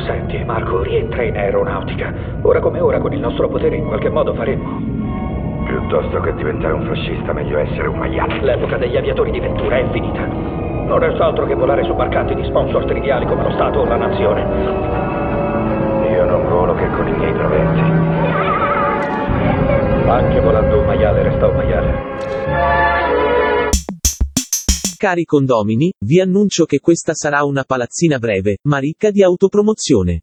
Senti, Marco, rientra in aeronautica. Ora come ora, con il nostro potere, in qualche modo faremmo. Piuttosto che diventare un fascista, meglio essere un maiale. L'epoca degli aviatori di Ventura è finita. Non resta altro che volare su barcate di sponsor triviali come lo Stato o la Nazione. Io non volo che con i miei proventi. Anche volando un maiale resta un Cari condomini, vi annuncio che questa sarà una palazzina breve, ma ricca di autopromozione.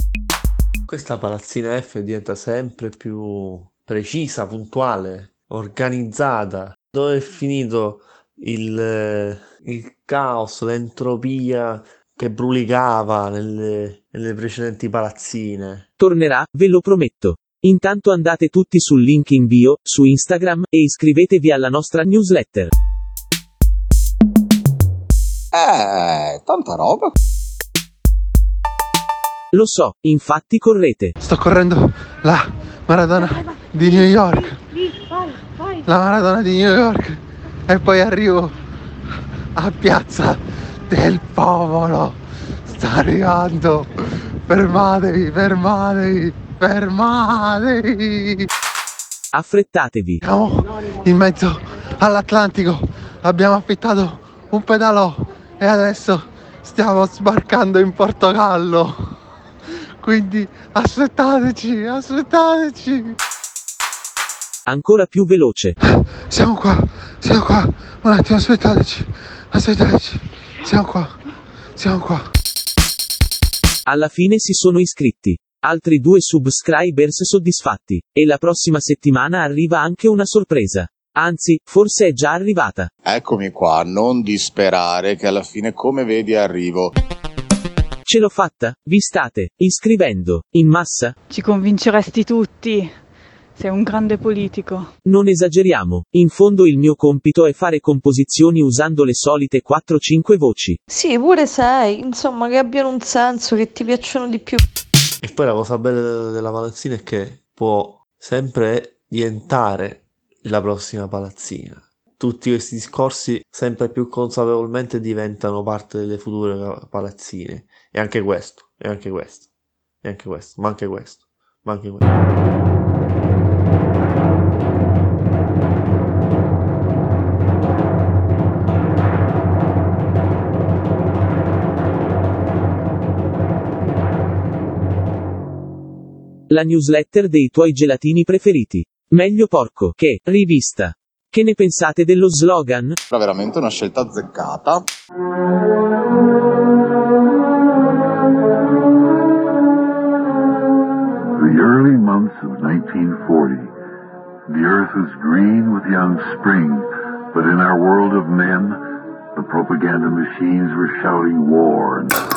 Questa palazzina F diventa sempre più precisa, puntuale, organizzata. Dove è finito il, il caos, l'entropia che brulicava nelle, nelle precedenti palazzine? Tornerà, ve lo prometto. Intanto andate tutti sul link in bio, su Instagram, e iscrivetevi alla nostra newsletter. Eh, tanta roba. Lo so, infatti correte. Sto correndo la maratona di New York. La maratona di New York. E poi arrivo a piazza del popolo. Sta arrivando. Fermatevi, fermatevi, fermatevi. Affrettatevi. Siamo in mezzo all'Atlantico. Abbiamo affittato un pedalò e adesso stiamo sbarcando in Portogallo. Quindi aspettateci, aspettateci. Ancora più veloce. Siamo qua, siamo qua. Un attimo, aspettateci, aspettateci. Siamo qua, siamo qua. Alla fine si sono iscritti. Altri due subscribers soddisfatti. E la prossima settimana arriva anche una sorpresa. Anzi, forse è già arrivata. Eccomi qua, non disperare che alla fine come vedi arrivo. Ce l'ho fatta? Vi state iscrivendo in massa? Ci convinceresti tutti. Sei un grande politico. Non esageriamo. In fondo il mio compito è fare composizioni usando le solite 4-5 voci. Sì, pure sei, insomma, che abbiano un senso, che ti piacciono di più. E poi la cosa bella della palazzina è che può sempre diventare la prossima palazzina. Tutti questi discorsi sempre più consapevolmente diventano parte delle future palazzine. E anche questo, e anche questo, e anche questo, ma anche questo, ma anche questo. La newsletter dei tuoi gelatini preferiti. Meglio porco che rivista. Che ne pensate dello slogan? Era veramente una scelta azzeccata. The early months of 1940. The earth was green with young spring, but in our world of men, the propaganda machines were shouting war and